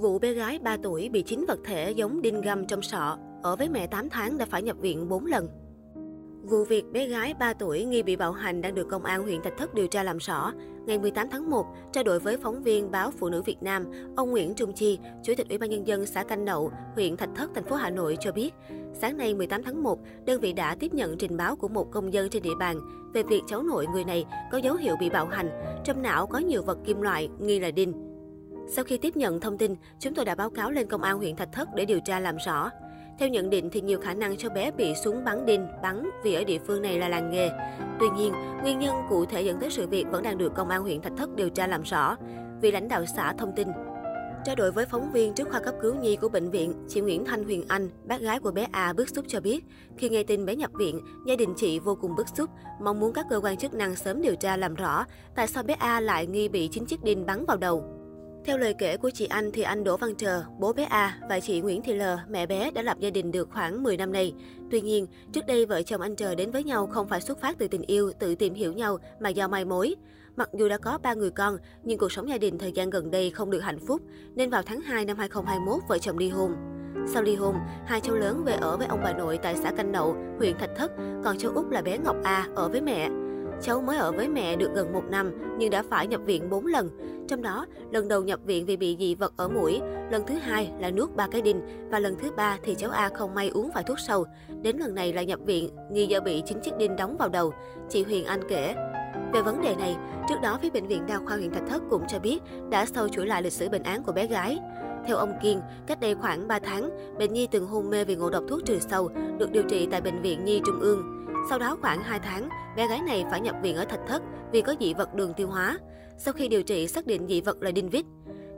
Vụ bé gái 3 tuổi bị chín vật thể giống đinh găm trong sọ, ở với mẹ 8 tháng đã phải nhập viện 4 lần. Vụ việc bé gái 3 tuổi nghi bị bạo hành đang được công an huyện Thạch Thất điều tra làm rõ. Ngày 18 tháng 1, trao đổi với phóng viên báo Phụ nữ Việt Nam, ông Nguyễn Trung Chi, Chủ tịch Ủy ban nhân dân xã Canh Nậu, huyện Thạch Thất, thành phố Hà Nội cho biết, sáng nay 18 tháng 1, đơn vị đã tiếp nhận trình báo của một công dân trên địa bàn về việc cháu nội người này có dấu hiệu bị bạo hành, trong não có nhiều vật kim loại nghi là đinh. Sau khi tiếp nhận thông tin, chúng tôi đã báo cáo lên công an huyện Thạch Thất để điều tra làm rõ. Theo nhận định thì nhiều khả năng cháu bé bị súng bắn đinh, bắn vì ở địa phương này là làng nghề. Tuy nhiên, nguyên nhân cụ thể dẫn tới sự việc vẫn đang được công an huyện Thạch Thất điều tra làm rõ. Vì lãnh đạo xã thông tin, Trao đổi với phóng viên trước khoa cấp cứu nhi của bệnh viện, chị Nguyễn Thanh Huyền Anh, bác gái của bé A bức xúc cho biết, khi nghe tin bé nhập viện, gia đình chị vô cùng bức xúc, mong muốn các cơ quan chức năng sớm điều tra làm rõ tại sao bé A lại nghi bị chính chiếc đinh bắn vào đầu. Theo lời kể của chị Anh thì anh Đỗ Văn Trờ, bố bé A và chị Nguyễn Thị L, mẹ bé đã lập gia đình được khoảng 10 năm nay. Tuy nhiên, trước đây vợ chồng anh Trờ đến với nhau không phải xuất phát từ tình yêu, tự tìm hiểu nhau mà do mai mối. Mặc dù đã có ba người con, nhưng cuộc sống gia đình thời gian gần đây không được hạnh phúc, nên vào tháng 2 năm 2021 vợ chồng ly hôn. Sau ly hôn, hai cháu lớn về ở với ông bà nội tại xã Canh Nậu, huyện Thạch Thất, còn cháu út là bé Ngọc A ở với mẹ. Cháu mới ở với mẹ được gần một năm nhưng đã phải nhập viện 4 lần. Trong đó, lần đầu nhập viện vì bị dị vật ở mũi, lần thứ hai là nuốt ba cái đinh và lần thứ ba thì cháu A không may uống phải thuốc sâu. Đến lần này là nhập viện, nghi do bị chính chiếc đinh đóng vào đầu. Chị Huyền Anh kể. Về vấn đề này, trước đó phía Bệnh viện Đa khoa huyện Thạch Thất cũng cho biết đã sâu chuỗi lại lịch sử bệnh án của bé gái. Theo ông Kiên, cách đây khoảng 3 tháng, bệnh nhi từng hôn mê vì ngộ độc thuốc trừ sâu, được điều trị tại Bệnh viện Nhi Trung ương. Sau đó khoảng 2 tháng, bé gái này phải nhập viện ở Thạch Thất vì có dị vật đường tiêu hóa. Sau khi điều trị xác định dị vật là đinh vít.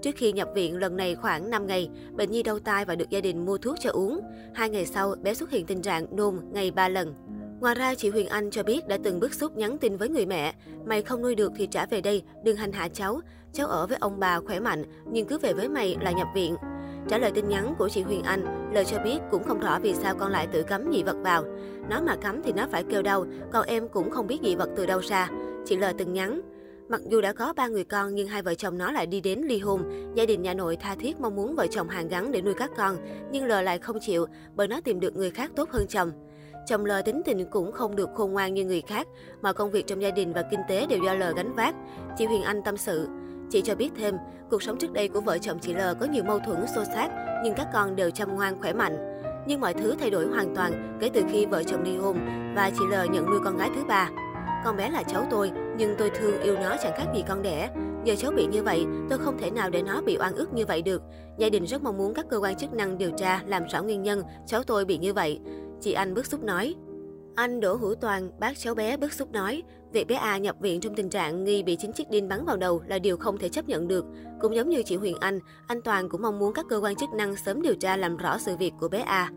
Trước khi nhập viện lần này khoảng 5 ngày, bệnh nhi đau tai và được gia đình mua thuốc cho uống. Hai ngày sau, bé xuất hiện tình trạng nôn ngày 3 lần. Ngoài ra, chị Huyền Anh cho biết đã từng bức xúc nhắn tin với người mẹ, mày không nuôi được thì trả về đây, đừng hành hạ cháu. Cháu ở với ông bà khỏe mạnh, nhưng cứ về với mày là nhập viện. Trả lời tin nhắn của chị Huyền Anh, lời cho biết cũng không rõ vì sao con lại tự cắm dị vật vào. Nó mà cắm thì nó phải kêu đau, còn em cũng không biết dị vật từ đâu ra. Chị lời từng nhắn. Mặc dù đã có ba người con nhưng hai vợ chồng nó lại đi đến ly hôn. Gia đình nhà nội tha thiết mong muốn vợ chồng hàng gắn để nuôi các con, nhưng L lại không chịu bởi nó tìm được người khác tốt hơn chồng. Chồng L tính tình cũng không được khôn ngoan như người khác, mà công việc trong gia đình và kinh tế đều do L gánh vác. Chị Huyền Anh tâm sự. Chị cho biết thêm, cuộc sống trước đây của vợ chồng chị L có nhiều mâu thuẫn xô xát, nhưng các con đều chăm ngoan khỏe mạnh. Nhưng mọi thứ thay đổi hoàn toàn kể từ khi vợ chồng ly hôn và chị L nhận nuôi con gái thứ ba. Con bé là cháu tôi, nhưng tôi thương yêu nó chẳng khác gì con đẻ. Giờ cháu bị như vậy, tôi không thể nào để nó bị oan ức như vậy được. Gia đình rất mong muốn các cơ quan chức năng điều tra, làm rõ nguyên nhân cháu tôi bị như vậy. Chị Anh bức xúc nói. Anh Đỗ Hữu Toàn, bác cháu bé bức xúc nói, việc bé A nhập viện trong tình trạng nghi bị chính chiếc đinh bắn vào đầu là điều không thể chấp nhận được. Cũng giống như chị Huyền Anh, anh Toàn cũng mong muốn các cơ quan chức năng sớm điều tra làm rõ sự việc của bé A.